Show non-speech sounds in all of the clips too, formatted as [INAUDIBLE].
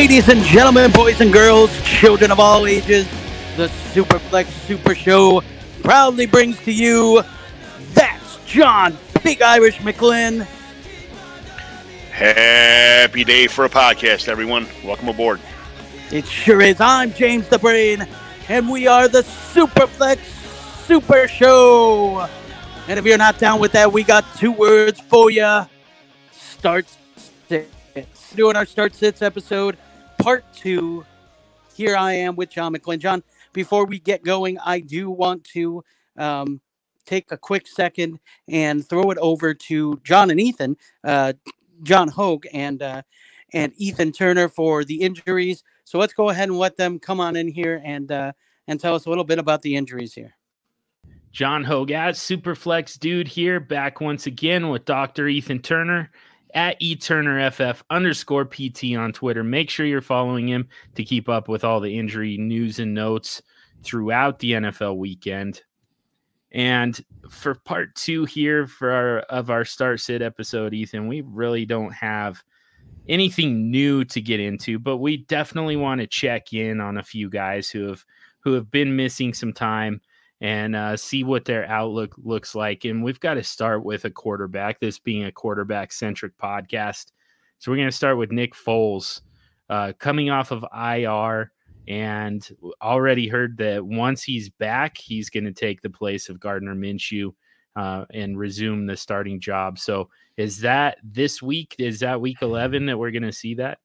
Ladies and gentlemen, boys and girls, children of all ages, the Superflex Super Show proudly brings to you That's John Big Irish McGlynn. Happy day for a podcast, everyone. Welcome aboard. It sure is. I'm James the Brain, and we are the Superflex Super Show. And if you're not down with that, we got two words for you. Start sits. Doing our Start Sits episode, part two. Here I am with John McGlynn. John, before we get going, I do want to um, take a quick second and throw it over to John and Ethan, uh, John Hogue and uh, and Ethan Turner for the injuries. So let's go ahead and let them come on in here and uh, and tell us a little bit about the injuries here. John Hogue at Superflex Dude here, back once again with Dr. Ethan Turner at eTurnerFF underscore PT on Twitter. Make sure you're following him to keep up with all the injury news and notes throughout the NFL weekend. And for part two here for our of our start sit episode, Ethan, we really don't have anything new to get into, but we definitely want to check in on a few guys who have who have been missing some time and uh, see what their outlook looks like. And we've got to start with a quarterback, this being a quarterback centric podcast. So we're going to start with Nick Foles uh, coming off of IR and already heard that once he's back, he's going to take the place of Gardner Minshew uh, and resume the starting job. So is that this week? Is that week 11 that we're going to see that?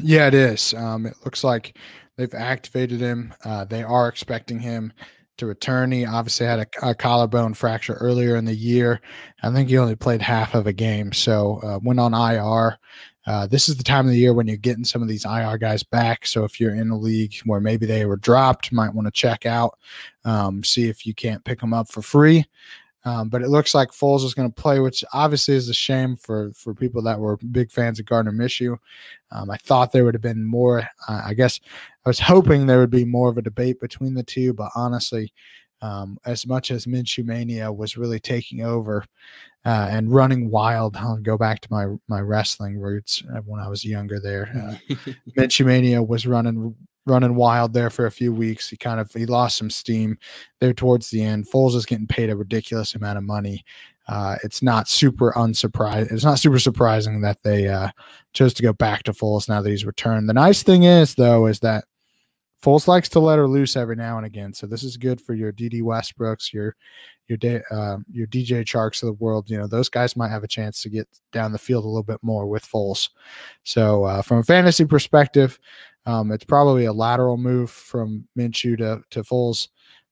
Yeah, it is. Um, it looks like they've activated him. Uh, they are expecting him to return. He obviously had a, a, collarbone fracture earlier in the year. I think he only played half of a game, so uh, went on IR. Uh, this is the time of the year when you're getting some of these IR guys back. So if you're in a league where maybe they were dropped, might want to check out, um, see if you can't pick them up for free. Um, but it looks like Foles is going to play, which obviously is a shame for for people that were big fans of Gardner Minshew. Um, I thought there would have been more. Uh, I guess I was hoping there would be more of a debate between the two, but honestly, um, as much as Minshew mania was really taking over uh, and running wild, I'll go back to my my wrestling roots uh, when I was younger. There, uh, [LAUGHS] Minshew mania was running running wild there for a few weeks. He kind of he lost some steam there towards the end. Foles is getting paid a ridiculous amount of money. Uh, it's not super unsurprising. It's not super surprising that they uh, chose to go back to Foles now that he's returned. The nice thing is, though, is that Foles likes to let her loose every now and again. So this is good for your Dede Westbrooks, your your uh, your DJ Charks of the world. You know those guys might have a chance to get down the field a little bit more with Foles. So uh, from a fantasy perspective, um, it's probably a lateral move from Minshew to to Foles,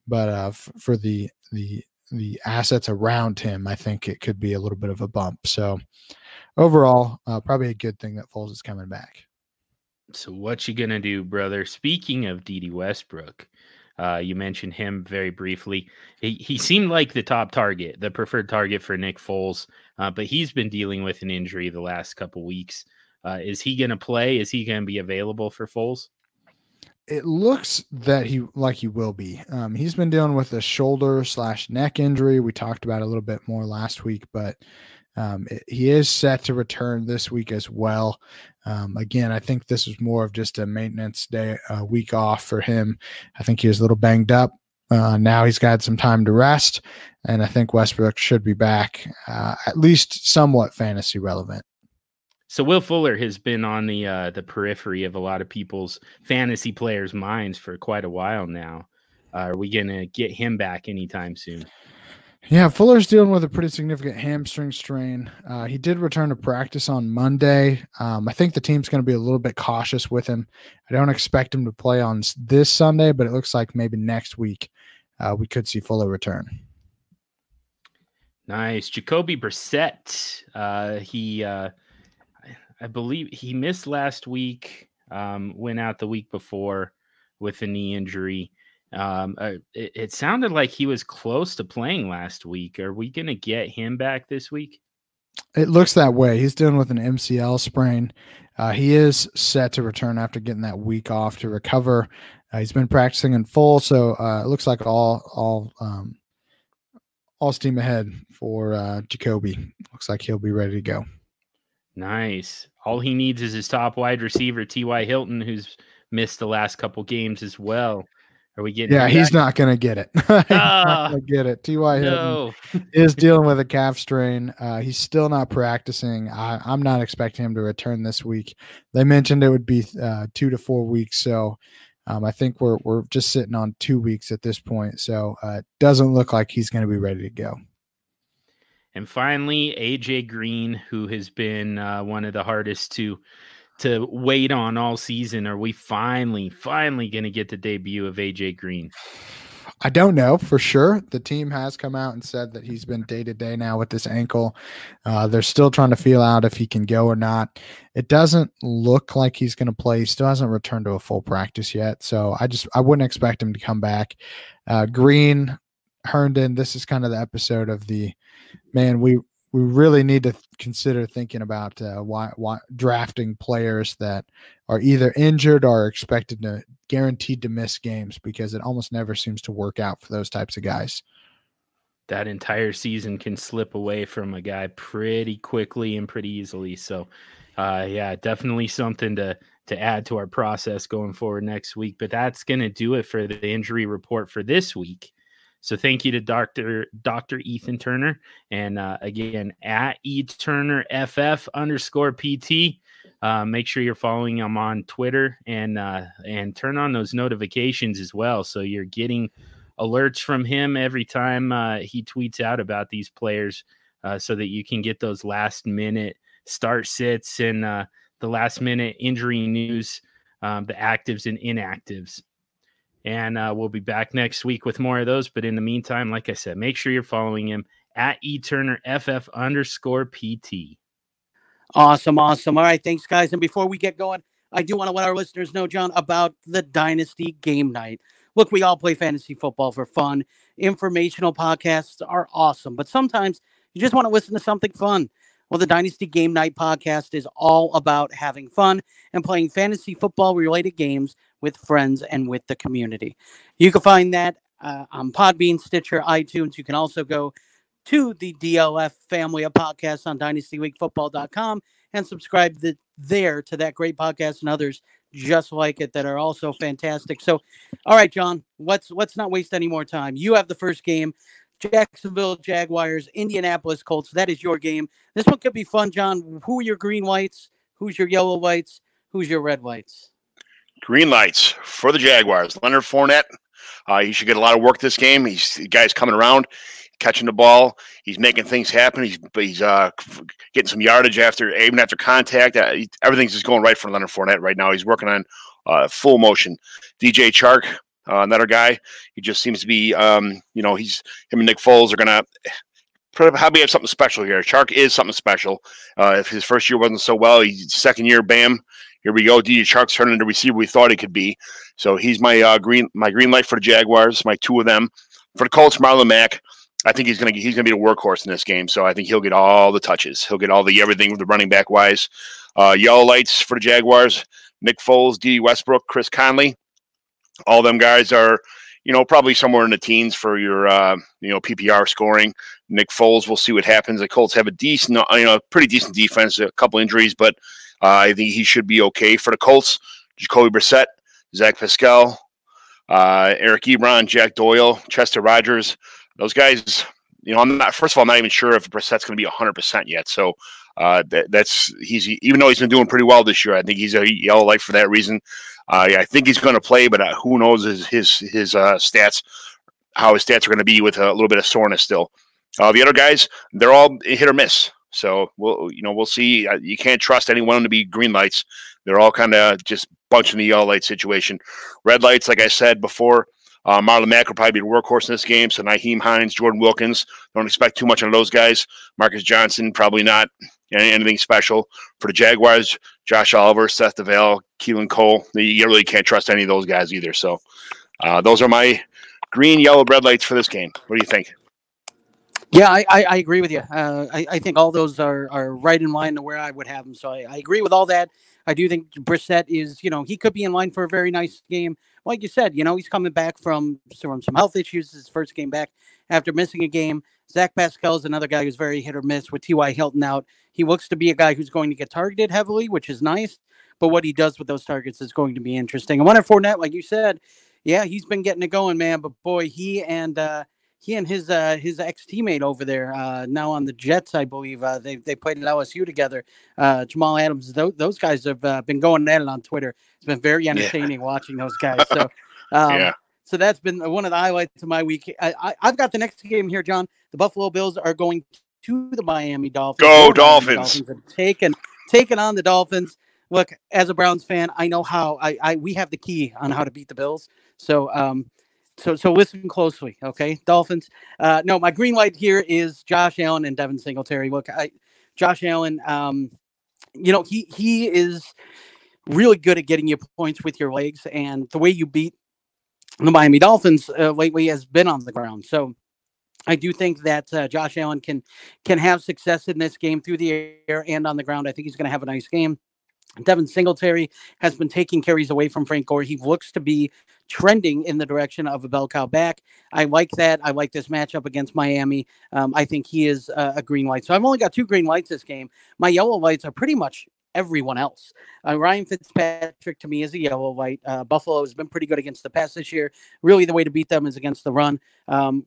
but uh, f- for the the the assets around him, I think it could be a little bit of a bump. So overall, uh, probably a good thing that Foles is coming back. So what you gonna do, brother? Speaking of Dede Westbrook, uh, you mentioned him very briefly. He he seemed like the top target, the preferred target for Nick Foles, uh, but he's been dealing with an injury the last couple weeks. Uh, is he gonna play? Is he gonna be available for Foles? It looks that he like he will be. Um, he's been dealing with a shoulder slash neck injury. We talked about a little bit more last week, but um, it, he is set to return this week as well. Um, again, I think this is more of just a maintenance day, a week off for him. I think he was a little banged up. Uh, now he's got some time to rest, and I think Westbrook should be back, uh, at least somewhat fantasy relevant. So Will Fuller has been on the uh, the periphery of a lot of people's fantasy players' minds for quite a while now. Uh, are we gonna get him back anytime soon? Yeah, Fuller's dealing with a pretty significant hamstring strain. Uh, he did return to practice on Monday. Um, I think the team's going to be a little bit cautious with him. I don't expect him to play on this Sunday, but it looks like maybe next week uh, we could see Fuller return. Nice, Jacoby Brissett. Uh, he, uh, I believe, he missed last week. Um, went out the week before with a knee injury. Um, uh, it, it, sounded like he was close to playing last week. Are we going to get him back this week? It looks that way. He's dealing with an MCL sprain. Uh, he is set to return after getting that week off to recover. Uh, he's been practicing in full, so uh, it looks like all all um, all steam ahead for uh, Jacoby. Looks like he'll be ready to go. Nice. All he needs is his top wide receiver, T.Y. Hilton, who's missed the last couple games as well. Are we getting? Yeah, [LAUGHS] he's not going to get it. Ah, get it. T.Y. Hilton no. is dealing with a calf strain. Uh, he's still not practicing. I, I'm not expecting him to return this week. They mentioned it would be uh, two to four weeks. So um, I think we're we're just sitting on two weeks at this point. So uh, it doesn't look like he's going to be ready to go. And finally, AJ Green, who has been uh, one of the hardest to to wait on all season. Are we finally, finally going to get the debut of AJ Green? I don't know for sure. The team has come out and said that he's been day to day now with this ankle. Uh, they're still trying to feel out if he can go or not. It doesn't look like he's going to play. He still hasn't returned to a full practice yet. So I just I wouldn't expect him to come back. Uh, Green, Herndon. This is kind of the episode of the man. We we really need to consider thinking about uh, why, why drafting players that are either injured or expected to guaranteed to miss games because it almost never seems to work out for those types of guys. That entire season can slip away from a guy pretty quickly and pretty easily. So, uh, yeah, definitely something to to add to our process going forward next week. But that's going to do it for the injury report for this week. So thank you to Dr. Dr. Ethan Turner. And uh, again, at E Turner FF underscore PT. Uh, make sure you're following him on Twitter and uh, and turn on those notifications as well. So you're getting alerts from him every time uh, he tweets out about these players uh, so that you can get those last minute start sits and uh, the last minute injury news, um, the actives and inactives. And uh, we'll be back next week with more of those. But in the meantime, like I said, make sure you're following him at eTurnerFF underscore PT. Awesome, awesome. All right, thanks, guys. And before we get going, I do want to let our listeners know, John, about the Dynasty Game Night. Look, we all play fantasy football for fun. Informational podcasts are awesome, but sometimes you just want to listen to something fun. Well, the Dynasty Game Night podcast is all about having fun and playing fantasy football related games with friends and with the community. You can find that uh, on Podbean, Stitcher, iTunes. You can also go to the DLF family of podcasts on dynastyleaguefootball.com and subscribe the, there to that great podcast and others just like it that are also fantastic. So, all right, John, let's let's not waste any more time. You have the first game. Jacksonville Jaguars, Indianapolis Colts. That is your game. This one could be fun, John. Who are your green whites? Who's your yellow whites? Who's your red whites? Green lights for the Jaguars. Leonard Fournette. Uh, he should get a lot of work this game. He's the guy's coming around, catching the ball. He's making things happen. He's he's uh, getting some yardage after even after contact. Uh, he, everything's just going right for Leonard Fournette right now. He's working on uh, full motion. DJ Chark, uh, another guy. He just seems to be, um, you know, he's him and Nick Foles are gonna probably have something special here. Chark is something special. Uh, if his first year wasn't so well, he's second year, bam, here we go. DJ Chark's turning into receiver we thought he could be. So he's my uh, green my green light for the Jaguars. My two of them for the Colts. Marlon Mack. I think he's gonna he's gonna be the workhorse in this game. So I think he'll get all the touches. He'll get all the everything with the running back wise. Uh, yellow lights for the Jaguars. Nick Foles, D. Westbrook, Chris Conley. All them guys are you know, probably somewhere in the teens for your, uh, you know, PPR scoring. Nick Foles, we'll see what happens. The Colts have a decent, you know, pretty decent defense, a couple injuries, but I think he should be okay for the Colts. Jacoby Brissett, Zach Pascal, uh, Eric Ebron, Jack Doyle, Chester Rogers. Those guys, you know, I'm not, first of all, I'm not even sure if Brissett's going to be 100% yet. So uh, that, that's, he's, even though he's been doing pretty well this year, I think he's a yellow light for that reason. Uh, yeah, I think he's going to play, but uh, who knows his, his, his uh, stats, how his stats are going to be with a little bit of soreness still. Uh, the other guys, they're all hit or miss. So we'll you know we'll see. Uh, you can't trust anyone to be green lights. They're all kind of just bunching the yellow light situation. Red lights, like I said before, uh, Marlon Mack will probably be the workhorse in this game. So Nyheim Hines, Jordan Wilkins, don't expect too much on those guys. Marcus Johnson, probably not anything special. For the Jaguars, Josh Oliver, Seth DeValve, Keelan Cole, you really can't trust any of those guys either. So uh, those are my green, yellow, red lights for this game. What do you think? Yeah, I, I, I, agree with you. Uh, I, I think all those are, are right in line to where I would have them. So I, I agree with all that. I do think Brissett is, you know, he could be in line for a very nice game. Like you said, you know, he's coming back from, from some health issues. His first game back after missing a game. Zach Pascal is another guy who's very hit or miss with T.Y. Hilton out. He looks to be a guy who's going to get targeted heavily, which is nice. But what he does with those targets is going to be interesting. And Leonard Fournette, like you said, yeah, he's been getting it going, man. But boy, he and uh, he and his uh, his ex teammate over there uh, now on the Jets, I believe uh, they they played at LSU together. Uh, Jamal Adams, th- those guys have uh, been going at it on Twitter. It's been very entertaining yeah. watching those [LAUGHS] guys. So, um, yeah. So that's been one of the highlights of my week. I, have got the next game here, John. The Buffalo Bills are going to the Miami Dolphins. Go Dolphins! Dolphins taking taking on the Dolphins. Look, as a Browns fan, I know how I, I we have the key on how to beat the Bills. So um, so so listen closely, okay? Dolphins. Uh, no, my green light here is Josh Allen and Devin Singletary. Look, I, Josh Allen, um, you know he he is really good at getting you points with your legs, and the way you beat the Miami Dolphins uh, lately has been on the ground. So I do think that uh, Josh Allen can can have success in this game through the air and on the ground. I think he's going to have a nice game. Devin Singletary has been taking carries away from Frank Gore. He looks to be trending in the direction of a bell cow back. I like that. I like this matchup against Miami. Um, I think he is uh, a green light. So I've only got two green lights this game. My yellow lights are pretty much everyone else. Uh, Ryan Fitzpatrick to me is a yellow light. Uh, Buffalo has been pretty good against the pass this year. Really, the way to beat them is against the run. Um,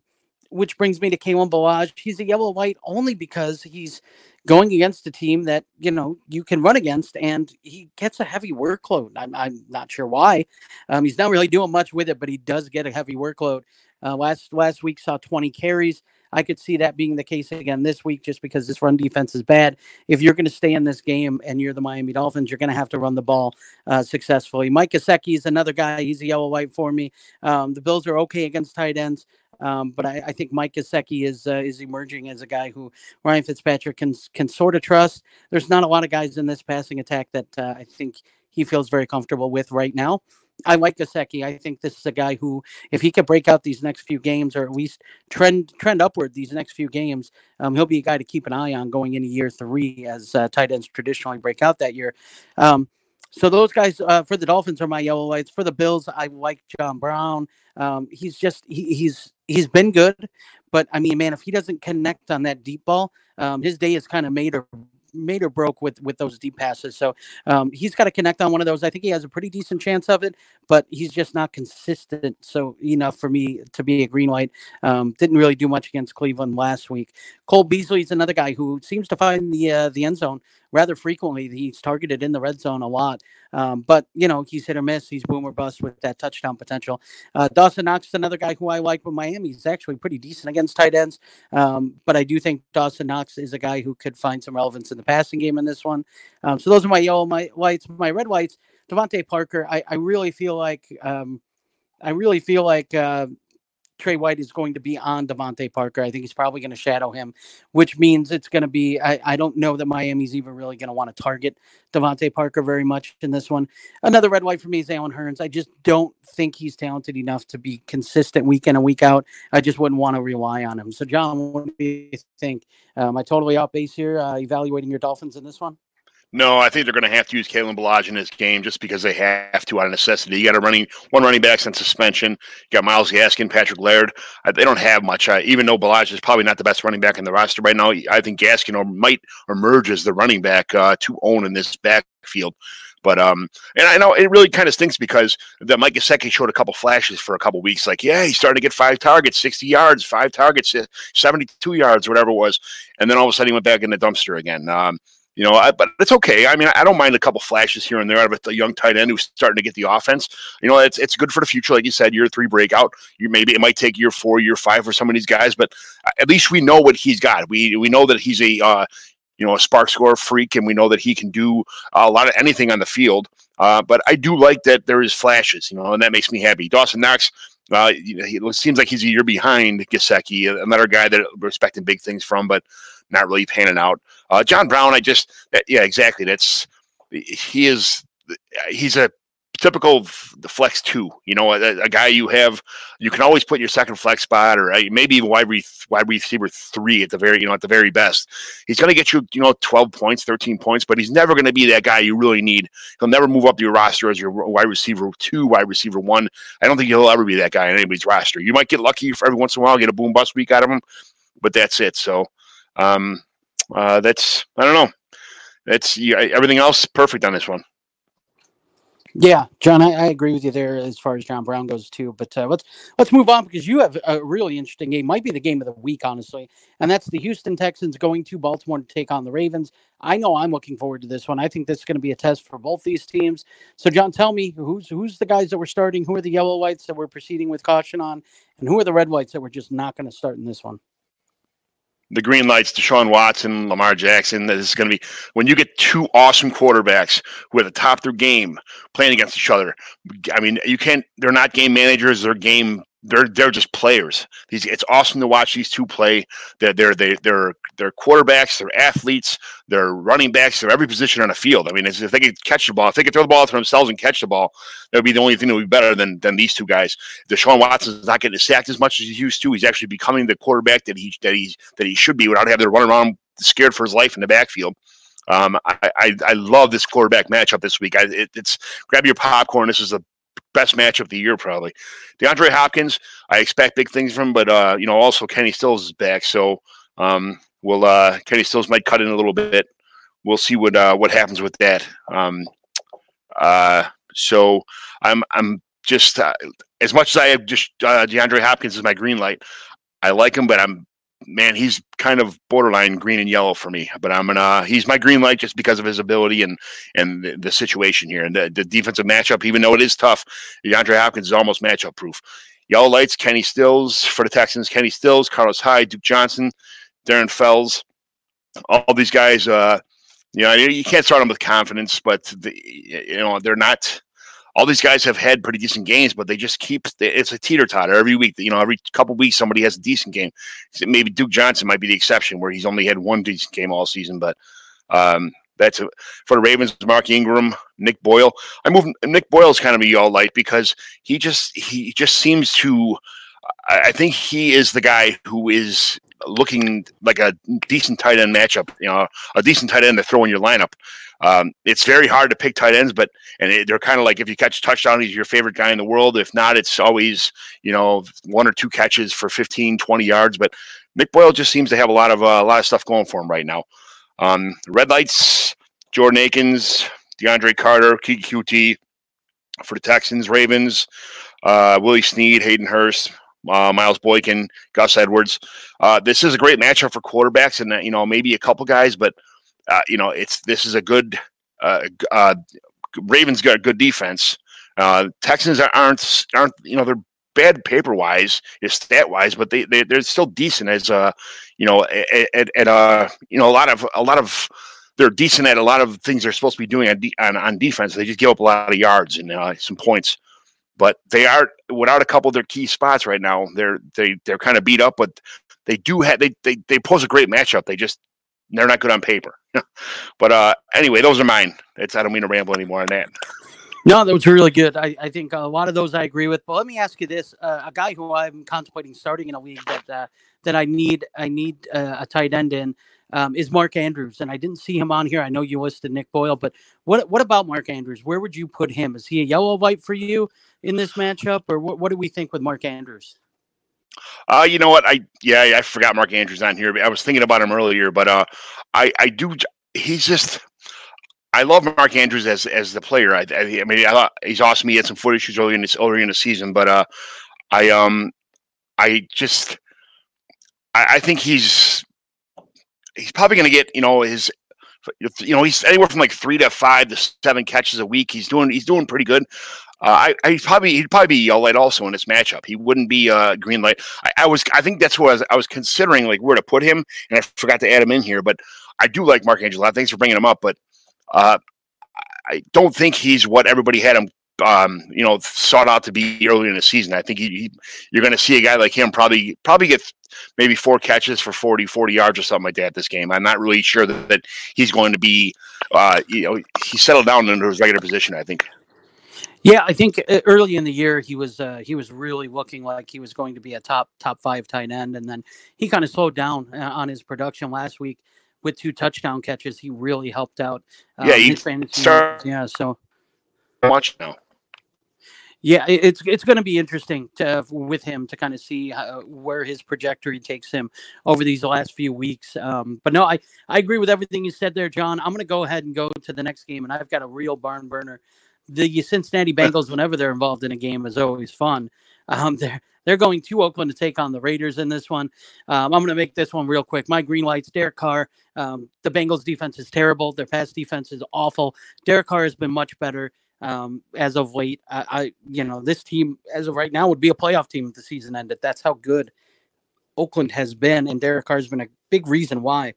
which brings me to Kalen Ballage. He's a yellow light only because he's going against a team that you know you can run against, and he gets a heavy workload. I'm, I'm not sure why. Um, he's not really doing much with it, but he does get a heavy workload. Uh, last last week saw 20 carries. I could see that being the case again this week, just because this run defense is bad. If you're going to stay in this game and you're the Miami Dolphins, you're going to have to run the ball uh, successfully. Mike Gesicki is another guy. He's a yellow white for me. Um, the Bills are okay against tight ends. Um, but I, I, think Mike Gesicki is uh, is emerging as a guy who Ryan Fitzpatrick can can sort of trust. There's not a lot of guys in this passing attack that uh, I think he feels very comfortable with right now. I like Gesicki. I think this is a guy who, if he could break out these next few games, or at least trend trend upward these next few games, um, he'll be a guy to keep an eye on going into year three, as uh, tight ends traditionally break out that year. Um, so those guys uh, for the Dolphins are my yellow lights. For the Bills, I like John Brown. Um, he's just he, he's he's been good, but I mean, man, if he doesn't connect on that deep ball, um, his day is kind of made or made or broke with with those deep passes. So um, he's got to connect on one of those. I think he has a pretty decent chance of it, but he's just not consistent. So enough for me to be a green light. Um, didn't really do much against Cleveland last week. Cole Beasley is another guy who seems to find the uh, the end zone rather frequently. He's targeted in the red zone a lot, um, but you know he's hit or miss. He's boom or bust with that touchdown potential. Uh, Dawson Knox is another guy who I like with Miami. He's actually pretty decent against tight ends, um, but I do think Dawson Knox is a guy who could find some relevance in the passing game in this one. Um, so those are my yellow my lights. My red lights. DeVante Parker. I, I really feel like. Um, I really feel like uh, Trey White is going to be on DeVante Parker. I think he's probably going to shadow him, which means it's going to be. I, I don't know that Miami's even really going to want to target DeVante Parker very much in this one. Another red white for me is Allen Hurns. I just don't think he's talented enough to be consistent week in and week out. I just wouldn't want to rely on him. So, John, what do you think? Am I totally off base here uh, evaluating your Dolphins in this one? No, I think they're going to have to use Kalen Ballage in this game just because they have to out of necessity. You got a running one running back on suspension. You got Myles Gaskin, Patrick Laird. Uh, they don't have much. Uh, even though Ballage is probably not the best running back in the roster right now, I think Gaskin or might emerge as the running back uh, to own in this backfield. But um, and I know it really kind of stinks because the Mike Gesicki showed a couple flashes for a couple weeks. Like, yeah, he's starting to get five targets, sixty yards, five targets, seventy-two yards, whatever it was, and then all of a sudden he went back in the dumpster again. Um, you know, I, but it's okay. I mean, I don't mind a couple flashes here and there out of a young tight end who's starting to get the offense. You know, it's it's good for the future, like you said. Year three breakout. You maybe it might take year four, year five for some of these guys, but at least we know what he's got. We we know that he's a uh, you know a SPARQ score freak, and we know that he can do a lot of anything on the field. Uh, but I do like that there is flashes, you know, and that makes me happy. Dawson Knox. Uh, you know, he, it seems like he's a year behind Gesicki, another guy that we're expecting big things from, but not really panning out. Uh, John Brown, I just yeah, exactly. That's he is he's a typical the flex two. You know, a, a, guy you have you can always put your second flex spot or uh, maybe even wide, wide receiver three at the very you know at the very best. He's going to get you you know twelve points, thirteen points, but he's never going to be that guy you really need. He'll never move up your roster as your wide receiver two, wide receiver one. I don't think he'll ever be that guy in anybody's roster. You might get lucky for every once in a while, get a boom bust week out of him, but that's it. So um, uh, that's I don't know. That's yeah, everything else perfect on this one. Yeah, John, I, I, agree with you there as far as John Brown goes too. But uh, let's let's move on because you have a really interesting game. Might be the game of the week, honestly, and that's the Houston Texans going to Baltimore to take on the Ravens. I know I'm looking forward to this one. I think this is going to be a test for both these teams. So, John, tell me who's who's the guys that we're starting? Who are the yellow lights that we're proceeding with caution on, and who are the red lights that we're just not going to start in this one? The green lights, Deshaun Watson, Lamar Jackson. This is going to be when you get two awesome quarterbacks who are the top of their game playing against each other. I mean, you can't. They're not game managers. They're game they're they're just players. These it's awesome to watch these two play. They're they're they, they're they're quarterbacks, they're athletes, they're running backs, they're every position on the field. I mean, if they could catch the ball, if they could throw the ball to themselves and catch the ball, that would be the only thing that would be better than than these two guys. Deshaun Watson is not getting sacked as much as he used to. He's actually becoming the quarterback that he that he that he should be without having to run around scared for his life in the backfield. Um, I, I, I love this quarterback matchup this week. I, it, it's grab your popcorn. This is a best match of the year, probably. DeAndre Hopkins, I expect big things from him, but uh, you know, also Kenny Stills is back, so um, we'll uh, Kenny Stills might cut in a little bit. We'll see what uh, what happens with that. Um, uh, so I'm I'm just uh, as much as I have just uh, DeAndre Hopkins is my green light. I like him, but I'm man, he's kind of borderline green and yellow for me. But I'm gonna he's my green light just because of his ability and and the, the situation here and the, the, defensive matchup. Even though it is tough, DeAndre Hopkins is almost matchup proof. Yellow lights: Kenny Stills for the Texans. Kenny Stills, Carlos Hyde, Duke Johnson, Darren Fells. All these guys, uh, you know, you can't start them with confidence, but the, you know they're not all these guys have had pretty decent games, but they just keep it's a teeter totter every week. You know, every couple weeks somebody has a decent game. Maybe Duke Johnson might be the exception where he's only had one decent game all season, but um, that's a, for the Ravens. Mark Ingram, Nick Boyle. I move Nick Boyle's kind of a y'all light because he just he just seems to. I think he is the guy who is looking like a decent tight end matchup. You know, a decent tight end to throw in your lineup. Um, it's very hard to pick tight ends, but and it, they're kind of like if you catch a touchdown, he's your favorite guy in the world. If not, it's always you know one or two catches for 15, 20 yards. But Nick Boyle just seems to have a lot of uh, a lot of stuff going for him right now. Um, red lights, Jordan Akins, DeAndre Carter, Keke Coutee for the Texans, Ravens, uh, Willie Snead, Hayden Hurst, uh, Miles Boykin, Gus Edwards. Uh, this is a great matchup for quarterbacks, and uh, you know maybe a couple guys, but uh, you know, it's this is a good uh, uh, Ravens got a good defense. Texans aren't aren't you know they're bad paper wise, stat wise, but they, they they're still decent as uh you know at, at uh you know a lot of a lot of they're decent at a lot of things they're supposed to be doing on, de- on, on defense. They just give up a lot of yards and uh, some points, but they are without a couple of their key spots right now. They're they they're kind of beat up, but they do have they they they pose a great matchup. They just they're not good on paper. [LAUGHS] but uh, anyway, those are mine. It's I don't mean to ramble anymore on that. No, that was really good. I, I think a lot of those I agree with. But let me ask you this: uh, a guy who I'm contemplating starting in a league that uh, that I need I need uh, a tight end in um, is Mark Andrews, and I didn't see him on here. I know you listed Nick Boyle, but what what about Mark Andrews? Where would you put him? Is he a yellow light for you in this matchup, or what, what do we think with Mark Andrews? Uh, you know what? I yeah, I forgot Mark Andrews on here. I was thinking about him earlier, but uh, I I do. He's just. I love Mark Andrews as as the player. I, I, I mean, I thought he's awesome. He had some foot issues early in this earlier in the season, but uh, I um, I just, I, I think he's he's probably going to get you know his you know he's anywhere from like three to five to seven catches a week. He's doing he's doing pretty good. Uh, I, I probably he'd probably be yellow light also in this matchup. He wouldn't be uh, green light. I, I, was I think that's what I was, I was considering like where to put him, and I forgot to add him in here. But I do like Mark Angelo. Thanks for bringing him up, but uh, I don't think he's what everybody had him um, you know, sought out to be early in the season. I think he, he, you're going to see a guy like him probably probably get maybe four catches for 40, 40 yards or something like that this game. I'm not really sure that, that he's going to be, uh, you know, he settled down into his regular position. I think. Yeah, I think uh, early in the year he was uh, he was really looking like he was going to be a top top five tight end, and then he kind of slowed down uh, on his production last week with two touchdown catches. He really helped out. Uh, yeah, he started. Yeah, so much now. Yeah, it's it's going to be interesting to with him to kind of see how, where his trajectory takes him over these last few weeks. Um, but no, I I agree with everything you said there, John. I'm going to go ahead and go to the next game, and I've got a real barn burner. The Cincinnati Bengals, whenever they're involved in a game, is always fun. Um, they're they're going to Oakland to take on the Raiders in this one. Um, I'm going to make this one real quick. My green lights, Derek Carr. Um, the Bengals defense is terrible. Their pass defense is awful. Derek Carr has been much better um, as of late. I, I, you know, this team as of right now would be a playoff team if the season ended. That's how good Oakland has been, and Derek Carr has been a big reason why.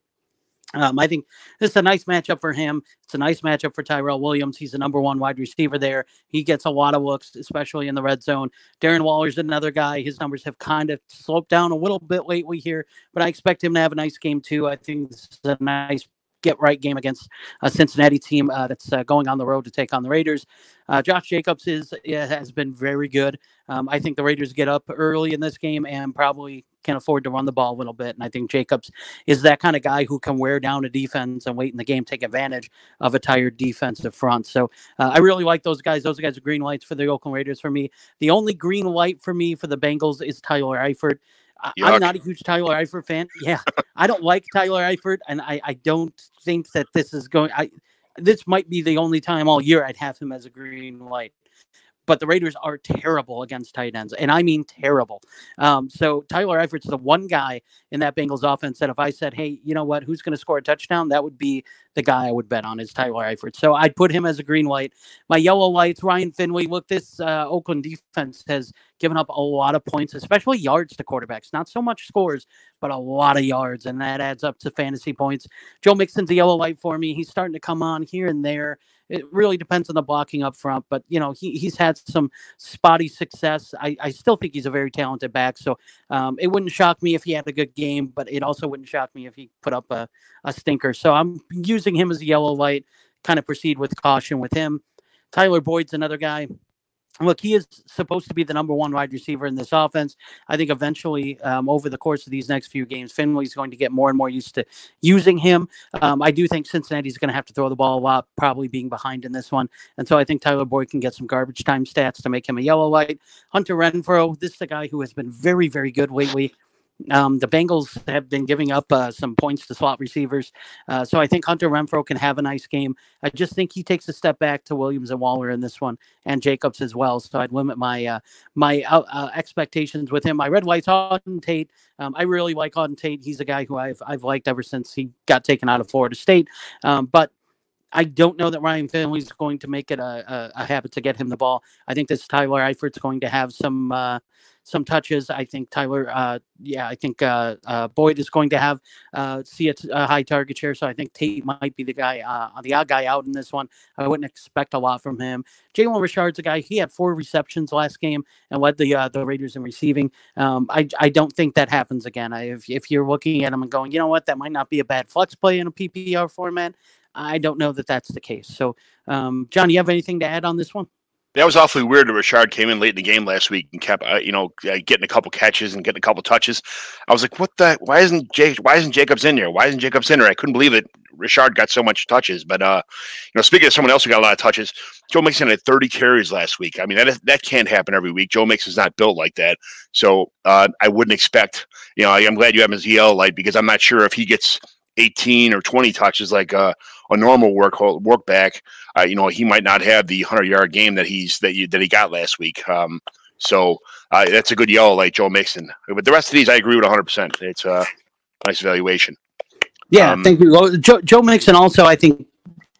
Um, I think this is a nice matchup for him. It's a nice matchup for Tyrell Williams. He's the number one wide receiver there. He gets a lot of looks, especially in the red zone. Darren Waller's another guy. His numbers have kind of sloped down a little bit lately here, but I expect him to have a nice game too. I think this is a nice get right game against a Cincinnati team uh, that's uh, going on the road to take on the Raiders. Uh, Josh Jacobs is has been very good. Um, I think the Raiders get up early in this game and probably can afford to run the ball a little bit. And I think Jacobs is that kind of guy who can wear down a defense and wait in the game, take advantage of a tired defensive front. So uh, I really like those guys. Those guys are green lights for the Oakland Raiders for me. The only green light for me for the Bengals is Tyler Eifert. Yuck. I'm not a huge Tyler Eifert fan. Yeah, I don't like Tyler Eifert, and I, I don't think that this is going. I this might be the only time all year I'd have him as a green light but the Raiders are terrible against tight ends, and I mean terrible. Um, so Tyler Eifert's the one guy in that Bengals offense that if I said, "Hey, you know what? Who's going to score a touchdown?" That would be the guy I would bet on is Tyler Eifert. So I'd put him as a green light. My yellow lights, Ryan Finley. Look, this uh, Oakland defense has given up a lot of points, especially yards to quarterbacks. Not so much scores, but a lot of yards, and that adds up to fantasy points. Joe Mixon's a yellow light for me. He's starting to come on here and there. It really depends on the blocking up front, but you know he, he's had some spotty success. I, I still think he's a very talented back, so um, it wouldn't shock me if he had a good game, but it also wouldn't shock me if he put up a, a stinker. So I'm using him as a yellow light. Kind of proceed with caution with him. Tyler Boyd's another guy look, he is supposed to be the number one wide receiver in this offense. I think eventually, um, over the course of these next few games, Finley's going to get more and more used to using him. Um, I do think Cincinnati's going to have to throw the ball a lot, probably being behind in this one. And so I think Tyler Boyd can get some garbage time stats to make him a yellow light. Hunter Renfrow, this is a guy who has been very, very good lately. Um, the Bengals have been giving up uh, some points to slot receivers. Uh, so I think Hunter Renfrow can have a nice game. I just think he takes a step back to Williams and Waller in this one and Jacobs as well. So I'd limit my uh, my uh, uh, expectations with him. I red lights Auden Tate. Um, I really like Auden Tate. He's a guy who I've, I've liked ever since he got taken out of Florida State. Um, but I don't know that Ryan Finley is going to make it a, a, a, habit to get him the ball. I think this Tyler Eifert's going to have some uh, some touches. I think Tyler, uh, yeah, I think uh, uh, Boyd is going to have uh, see a high target share. So I think Tate might be the guy, uh, the odd guy out in this one. I wouldn't expect a lot from him. Jalen Richard's a guy. He had four receptions last game and led the the Raiders in receiving. Um, I I don't think that happens again. I, if if you're looking at him and going, you know what, that might not be a bad flex play in a PPR format. I don't know that that's the case. So, um, John, you have anything to add on this one? That was awfully weird Richard came in late in the game last week and kept, uh, you know, uh, getting a couple catches and getting a couple touches. I was like, "What the? Why isn't Jake? Why isn't Jacobs in there? Why isn't Jacobs in there?" I couldn't believe it. Richard got so much touches, but uh, you know, speaking of someone else who got a lot of touches, Joe Mixon had 30 carries last week. I mean, that that can't happen every week. Joe Mixon's not built like that, so uh, I wouldn't expect. You know, I'm glad you have his EL light because I'm not sure if he gets 18 or 20 touches like uh, a normal work work back, uh, you know, he might not have the 100 yard game that he's that you, that he got last week. Um, so uh, that's a good yellow like Joe Mixon. But the rest of these, I agree with 100. percent It's a nice valuation. Yeah, um, thank you. Joe, Joe Mixon also, I think,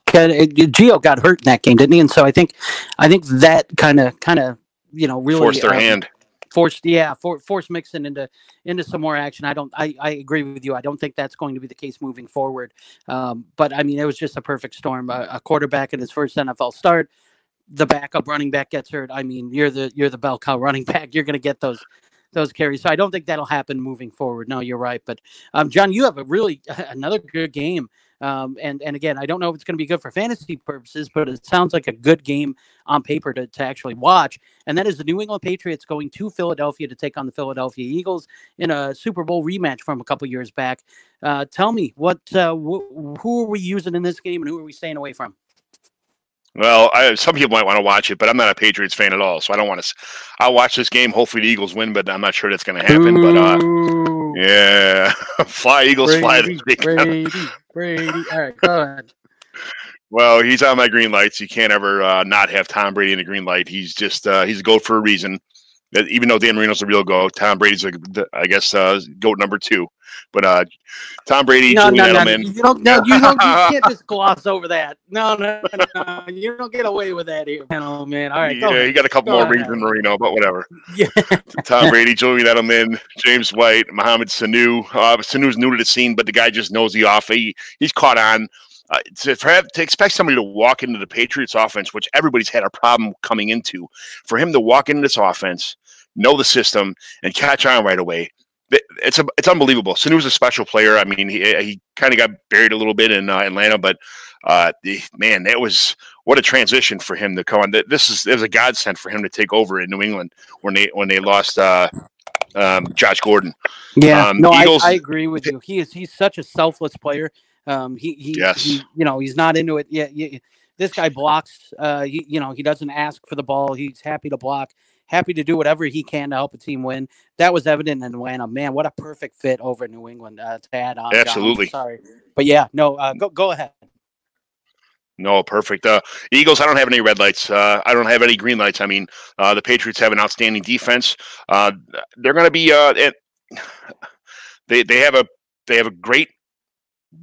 Gio got hurt in that game, didn't he? And so I think, I think that kind of, kind of, you know, really forced their uh, hand forced yeah for, force Mixon into into some more action. I don't I, I agree with you. I don't think that's going to be the case moving forward. Um, but i mean it was just a perfect storm. A, a, quarterback in his first nfl start the backup running back gets hurt. I mean you're the you're the bell cow running [LAUGHS] back. You're going to get those those carries. So i don't think that'll happen moving forward. No you're right. But um, john you have a really [LAUGHS] another good game um, and and again, I don't know if it's going to be good for fantasy purposes, but it sounds like a good game on paper to, to actually watch. And that is the New England Patriots going to Philadelphia to take on the Philadelphia Eagles in a Super Bowl rematch from a couple years back. Uh, tell me what uh, wh- who are we using in this game and who are we staying away from? Well, I, some people might want to watch it, but I'm not a Patriots fan at all, so I don't want to. I'll watch this game. Hopefully, the Eagles win, but I'm not sure that's going to happen. But uh, yeah, [LAUGHS] fly Eagles, Brady, fly. Brady, Brady. All right, go ahead. Well, he's on my green lights. You can't ever uh, not have Tom Brady in the green light. He's just uh, he's a goat for a reason. Even though Dan Marino's a real goat, Tom Brady's a, I guess uh, goat number two. But uh, Tom Brady, No, Julian no, no, Edelman, you don't. No, you don't. You [LAUGHS] can't just gloss over that. No, no, no, no. You don't get away with that here, oh, man. All right, yeah, ahead. he got a couple Go more rings than Marino, but whatever. [LAUGHS] Yeah. Tom Brady, Julian Edelman, James White, Mohamed Sanu. Uh, Sanu's new to the scene, but the guy just knows the off. He, he's caught on. Uh, to, have, to expect somebody to walk into the Patriots offense, which everybody's had a problem coming into, for him to walk into this offense, know the system, and catch on right away, it's a, it's unbelievable. Sanu's a special player. I mean, he, he kind of got buried a little bit in uh, Atlanta, but uh, the, man, that was what a transition for him to come on. Th- This is it was a godsend for him to take over in New England when they when they lost uh, um, Josh Gordon. Yeah, Um, no, Eagles- I, I agree with you. He is he's such a selfless player. Um, he he, Yes. he you know he's not into it. Yeah. This guy blocks. Uh, he you know he doesn't ask for the ball. He's happy to block. Happy to do whatever he can to help a team win. That was evident in Atlanta. Man, what a perfect fit over in New England uh, to add on. John. Absolutely. sorry, but yeah, no. Uh, go go ahead. No, perfect. Uh, Eagles, I don't have any red lights. Uh, I don't have any green lights. I mean, uh, the Patriots have an outstanding defense. Uh, they're going to be. Uh, it, [SIGHS] they they have a they have a great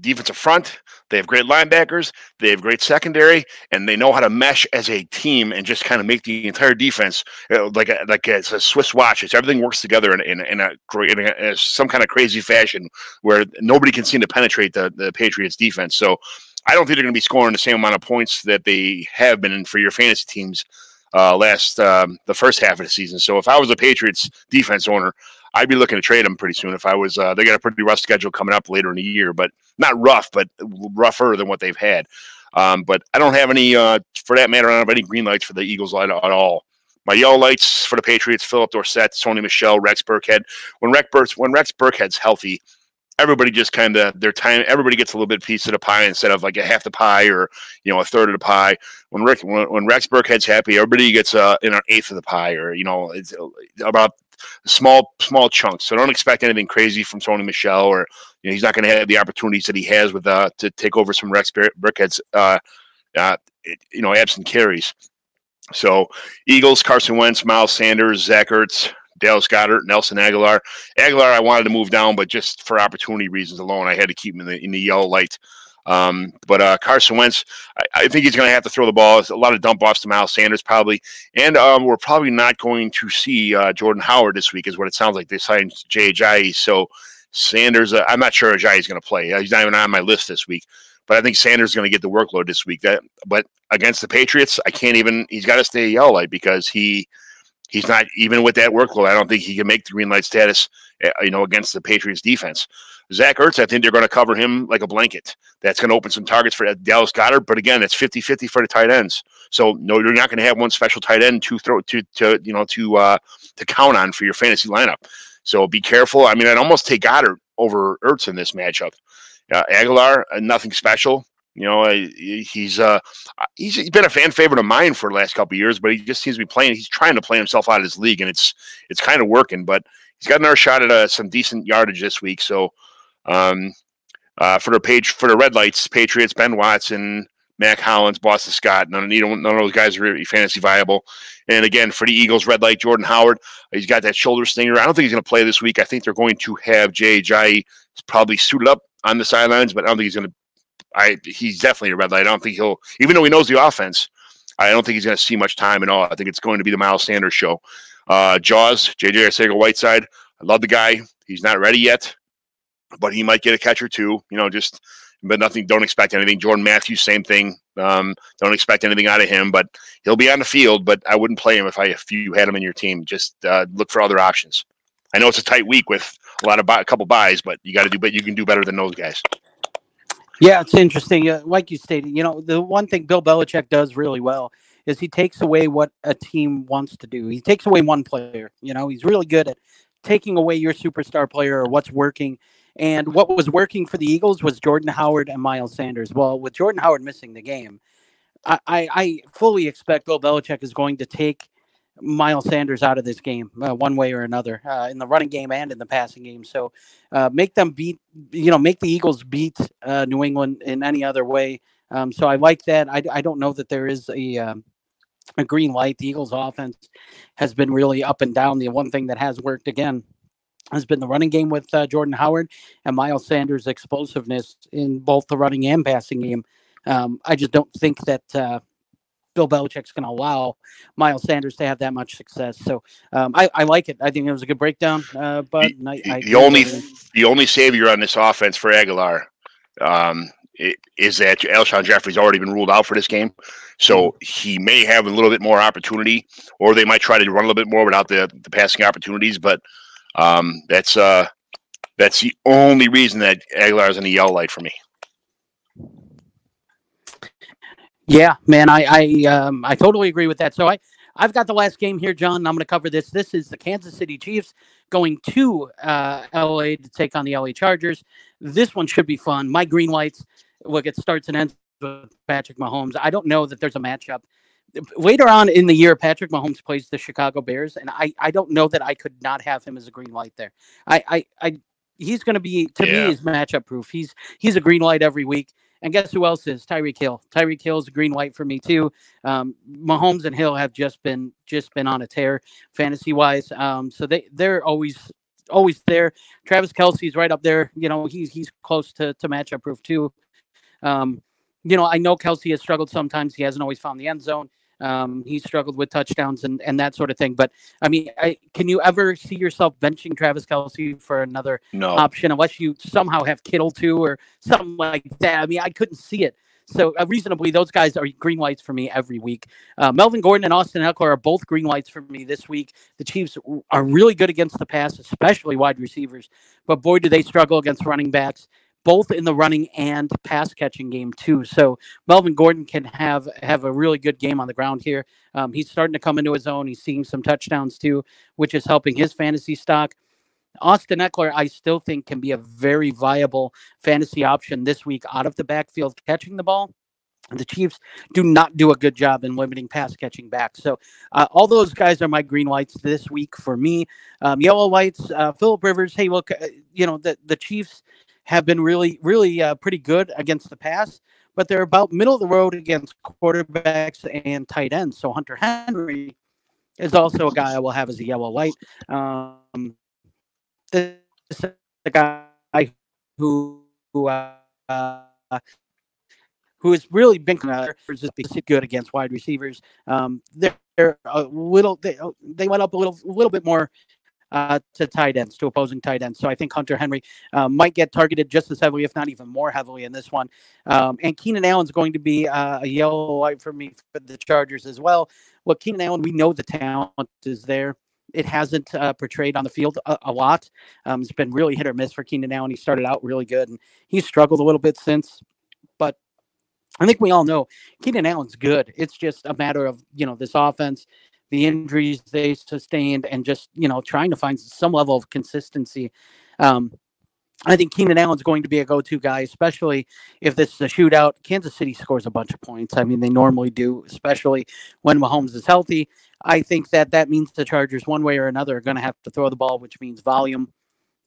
defensive front. They have great linebackers. They have great secondary, and they know how to mesh as a team and just kind of make the entire defense like a, like it's a Swiss watch. It's everything works together in, in, in a in, a, in some kind of crazy fashion where nobody can seem to penetrate the the Patriots defense. So. I don't think they're going to be scoring the same amount of points that they have been for your fantasy teams uh, last um, the first half of the season. So if I was a Patriots defense owner, I'd be looking to trade them pretty soon. If I was, uh, they got a pretty rough schedule coming up later in the year, but not rough, but rougher than what they've had. Um, but I don't have any, uh, for that matter, I don't have any green lights for the Eagles at, at all. My yellow lights for the Patriots: Philip Dorsett, Sony Michel, Rex Burkhead. When Rex Burk, when Rex Burkhead's healthy, everybody just kind of their time. Everybody gets a little bit piece of the pie instead of like a half the pie or you know a third of the pie. When Rick when, when Rex Burkhead's happy, everybody gets uh, in an eighth of the pie, or you know it's about small small chunks. So don't expect anything crazy from Sony Michel, or you know he's not going to have the opportunities that he has with uh to take over some Rex Bur- Burkhead's uh, uh you know absent carries. So Eagles, Carson Wentz, Miles Sanders, Zach Ertz, Dallas Goedert, Nelson Agholor. Agholor, I wanted to move down, but just for opportunity reasons alone, I had to keep him in the in the yellow light. Um, but uh, Carson Wentz, I, I think he's going to have to throw the ball. A lot of dump offs to Miles Sanders probably, and um, we're probably not going to see uh, Jordan Howard this week, is what it sounds like. They signed Ajayi, so Sanders. Uh, I'm not sure Ajayi is going to play. Uh, he's not even on my list this week, but I think Sanders is going to get the workload this week. That, but against the Patriots, I can't even. He's got to stay yellow light because he he's not even with that workload. I don't think he can make the green light status, uh, you know, against the Patriots defense. Zach Ertz, I think they're going to cover him like a blanket. That's going to open some targets for Dallas Goedert. But again, it's 50 50 for the tight ends. So, no, you're not going to have one special tight end to throw to, to you know, to, uh, to count on for your fantasy lineup. So be careful. I mean, I'd almost take Goedert over Ertz in this matchup. Uh, Agholor, uh, nothing special. You know, he's uh he's, been a fan favorite of mine for the last couple of years, but he just seems to be playing. He's trying to play himself out of his league, and it's it's kind of working. But he's got another shot at uh, some decent yardage this week. So, um, uh, for the page for the red lights, Patriots, Ben Watson, Mack Hollins, Boston Scott. None of none of those guys are really fantasy viable. And again, for the Eagles, red light, Jordan Howard. He's got that shoulder stinger. I don't think he's going to play this week. I think they're going to have Jay Jai probably suited up on the sidelines, but I don't think he's going to. I he's definitely a red light. I don't think he'll, even though he knows the offense. I don't think he's going to see much time at all. I think it's going to be the Miles Sanders show. Uh, Jaws, JJ Arcega Whiteside. I love the guy. He's not ready yet, but he might get a catch or two. You know, just but nothing. Don't expect anything. Jordan Matthews, same thing. Um, don't expect anything out of him, but he'll be on the field. But I wouldn't play him if I if you had him in your team. Just uh, look for other options. I know it's a tight week with a lot of buy, a couple buys, but you got to do. But you can do better than those guys. Yeah, it's interesting. Uh, like you stated, you know, the one thing Bill Belichick does really well is he takes away what a team wants to do. He takes away one player. You know, he's really good at taking away your superstar player or what's working. And what was working for the Eagles was Jordan Howard and Miles Sanders. Well, with Jordan Howard missing the game, I, I fully expect Bill Belichick is going to take Miles Sanders out of this game uh, one way or another uh, in the running game and in the passing game. So uh, make them beat, you know, make the Eagles beat uh, New England in any other way. Um, so I like that. I, I don't know that there is a um, a green light. The Eagles' offense has been really up and down. The one thing that has worked again has been the running game with uh, Jordan Howard and Miles Sanders' explosiveness in both the running and passing game. Um, I just don't think that uh, Bill Belichick's going to allow Miles Sanders to have that much success. So um, I, I, like it. I think it was a good breakdown. Uh, but the, I, I the only the only savior on this offense for Agholor um, is that Alshon Jeffery's already been ruled out for this game, so mm-hmm. he may have a little bit more opportunity, or they might try to run a little bit more without the the passing opportunities. But um, that's uh, that's the only reason that Agholor is in the yellow light for me. Yeah, man, I I um I totally agree with that. So I I've got the last game here, John. I'm going to cover this. This is the Kansas City Chiefs going to uh, LA to take on the LA Chargers. This one should be fun. My green lights. Look, it starts and ends with Patrick Mahomes. I don't know that there's a matchup. Later on in the year, Patrick Mahomes plays the Chicago Bears, and I, I don't know that I could not have him as a green light there. I I, I he's going to be to yeah. me is matchup proof. He's he's a green light every week. And guess who else is Tyreek Hill? Tyreek Hill's a green light for me too. Um, Mahomes and Hill have just been just been on a tear fantasy wise. Um, so they they're always always there. Travis Kelce's right up there. You know he's he's close to to matchup proof too. Um, you know I know Kelce has struggled sometimes. He hasn't always found the end zone. Um, he struggled with touchdowns and, and that sort of thing. But I mean, I, can you ever see yourself benching Travis Kelce for another no. option unless you somehow have Kittle too or something like that? I mean, I couldn't see it. So uh, reasonably, those guys are green lights for me every week. Uh, Melvin Gordon and Austin Ekeler are both green lights for me this week. The Chiefs are really good against the pass, especially wide receivers. But boy, do they struggle against running backs both in the running and pass catching game too. So Melvin Gordon can have have a really good game on the ground here. Um, he's starting to come into his own. He's seeing some touchdowns too, which is helping his fantasy stock. Austin Ekeler, I still think, can be a very viable fantasy option this week out of the backfield catching the ball. The Chiefs do not do a good job in limiting pass catching back. So, uh, all those guys are my green lights this week for me. Um, yellow lights, uh, Philip Rivers. Hey, look, uh, you know the the Chiefs have been really, really uh, pretty good against the pass, but they're about middle of the road against quarterbacks and tight ends. So Hunter Henry is also a guy I will have as a yellow light. Um, this is a guy who who uh, who has really been good against wide receivers. Um, they're, they're a little they, they went up a little a little bit more uh, to tight ends, to opposing tight ends. So I think Hunter Henry uh, might get targeted just as heavily, if not even more heavily, in this one. Um, and Keenan Allen's going to be uh, a yellow light for me for the Chargers as well. Well, Keenan Allen, we know the talent is there. It hasn't uh, portrayed on the field a, a lot. Um, it's been really hit or miss for Keenan Allen. He started out really good, and he's struggled a little bit since. But I think we all know Keenan Allen's good. It's just a matter of you know this offense the injuries they sustained, and just you know trying to find some level of consistency. Um, I think Keenan Allen's going to be a go-to guy, especially if this is a shootout. Kansas City scores a bunch of points. I mean, they normally do, especially when Mahomes is healthy. I think that that means the Chargers, one way or another, are going to have to throw the ball, which means volume.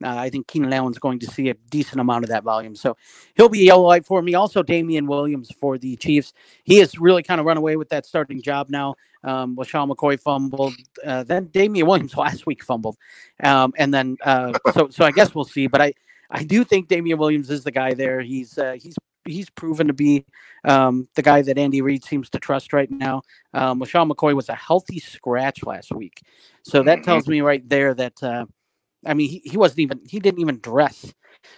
Uh, I think Keenan Allen's going to see a decent amount of that volume. So he'll be a yellow light for me. Also, Damien Williams for the Chiefs. He has really kind of run away with that starting job now. Um, LeSean McCoy fumbled. Uh, then Damien Williams [LAUGHS] last week fumbled. Um, and then, uh, so, so I guess we'll see. But I, I do think Damien Williams is the guy there. He's, uh, he's, he's proven to be um, the guy that Andy Reid seems to trust right now. Um, LeSean McCoy was a healthy scratch last week. So that mm-hmm. tells me right there that, uh, I mean, he, he wasn't even he didn't even dress.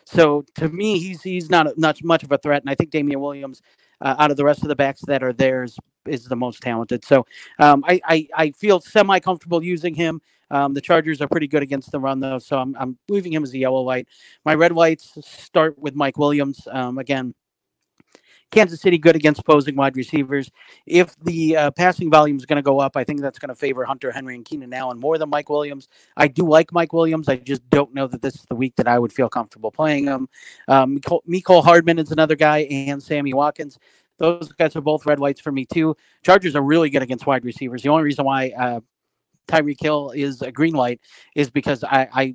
So to me, he's he's not not much of a threat, and I think Damien Williams, uh, out of the rest of the backs that are there, is, is the most talented. So um, I, I, I feel semi comfortable using him. Um, the Chargers are pretty good against the run, though, so I'm I'm leaving him as a yellow light. My red lights start with Mike Williams. Um, again, Kansas City good against posing wide receivers. If the uh, passing volume is going to go up, I think that's going to favor Hunter Henry and Keenan Allen more than Mike Williams. I do like Mike Williams. I just don't know that this is the week that I would feel comfortable playing him. Um, Mecole Hardman is another guy, and Sammy Watkins. those guys are both red whites for me too. Chargers are really good against wide receivers. The only reason why uh, Tyreek Hill is a green light is because I, I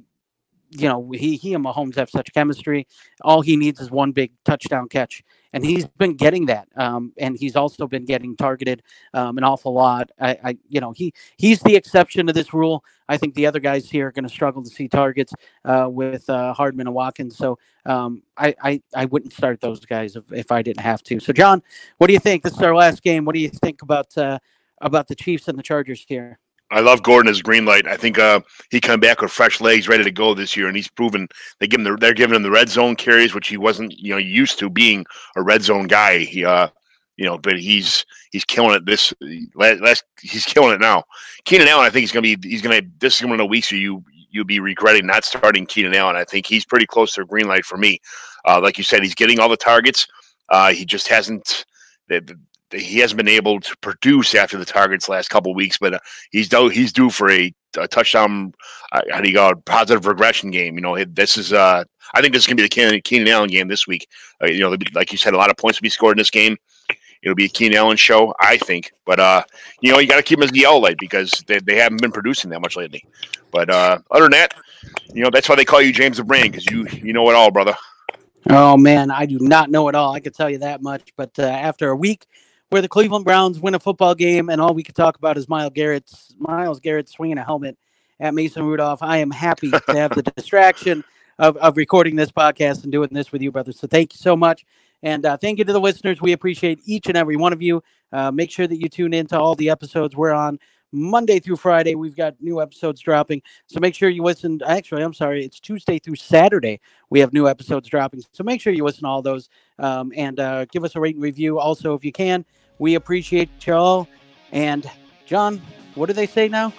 you know, he he and Mahomes have such chemistry. All he needs is one big touchdown catch, and he's been getting that. Um, and he's also been getting targeted um, an awful lot. I, I, you know, he he's the exception to this rule. I think the other guys here are going to struggle to see targets uh, with uh, Hardman and Watkins. So um, I, I I wouldn't start those guys if, if I didn't have to. So John, what do you think? This is our last game. What do you think about uh, about the Chiefs and the Chargers here? I love Gordon as green light. I think uh, he come back with fresh legs, ready to go this year, and he's proven they give him the, they're giving him the red zone carries, which he wasn't you know used to being a red zone guy. He uh, you know, but he's he's killing it this last he's killing it now. Keenan Allen, I think he's gonna be he's gonna this is one of the weeks where you you'll be regretting not starting Keenan Allen. I think he's pretty close to a green light for me. Uh, like you said, he's getting all the targets. Uh, he just hasn't. He hasn't been able to produce after the targets last couple weeks, but uh, he's due he's due for a, a touchdown. Uh, how do you go? Positive regression game. You know, this is. Uh, I think this is gonna be the Keenan, Keenan Allen game this week. Uh, you know, like you said, a lot of points will be scored in this game. It'll be a Keenan Allen show, I think. But uh, you know, you got to keep him as the light because they, they haven't been producing that much lately. But uh, other than that, you know, that's why they call you James the Brain because you you know it all, brother. Oh man, I do not know it all. I can tell you that much. But uh, after a week where the Cleveland Browns win a football game and all we could talk about is Myles Garrett's Myles Garrett swinging a helmet at Mason Rudolph. I am happy to have the [LAUGHS] distraction of, of recording this podcast and doing this with you, brother. So thank you so much. And uh, thank you to the listeners. We appreciate each and every one of you. Uh, make sure that you tune in to all the episodes we're on Monday through Friday. We've got new episodes dropping. So make sure you listen. Actually, I'm sorry, it's Tuesday through Saturday. We have new episodes dropping. So make sure you listen to all those um, and uh, give us a rate and review. Also, if you can, we appreciate y'all. And John, what do they say now?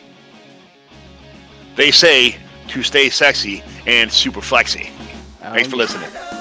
They say to stay sexy and super flexy. Thanks for um, listening.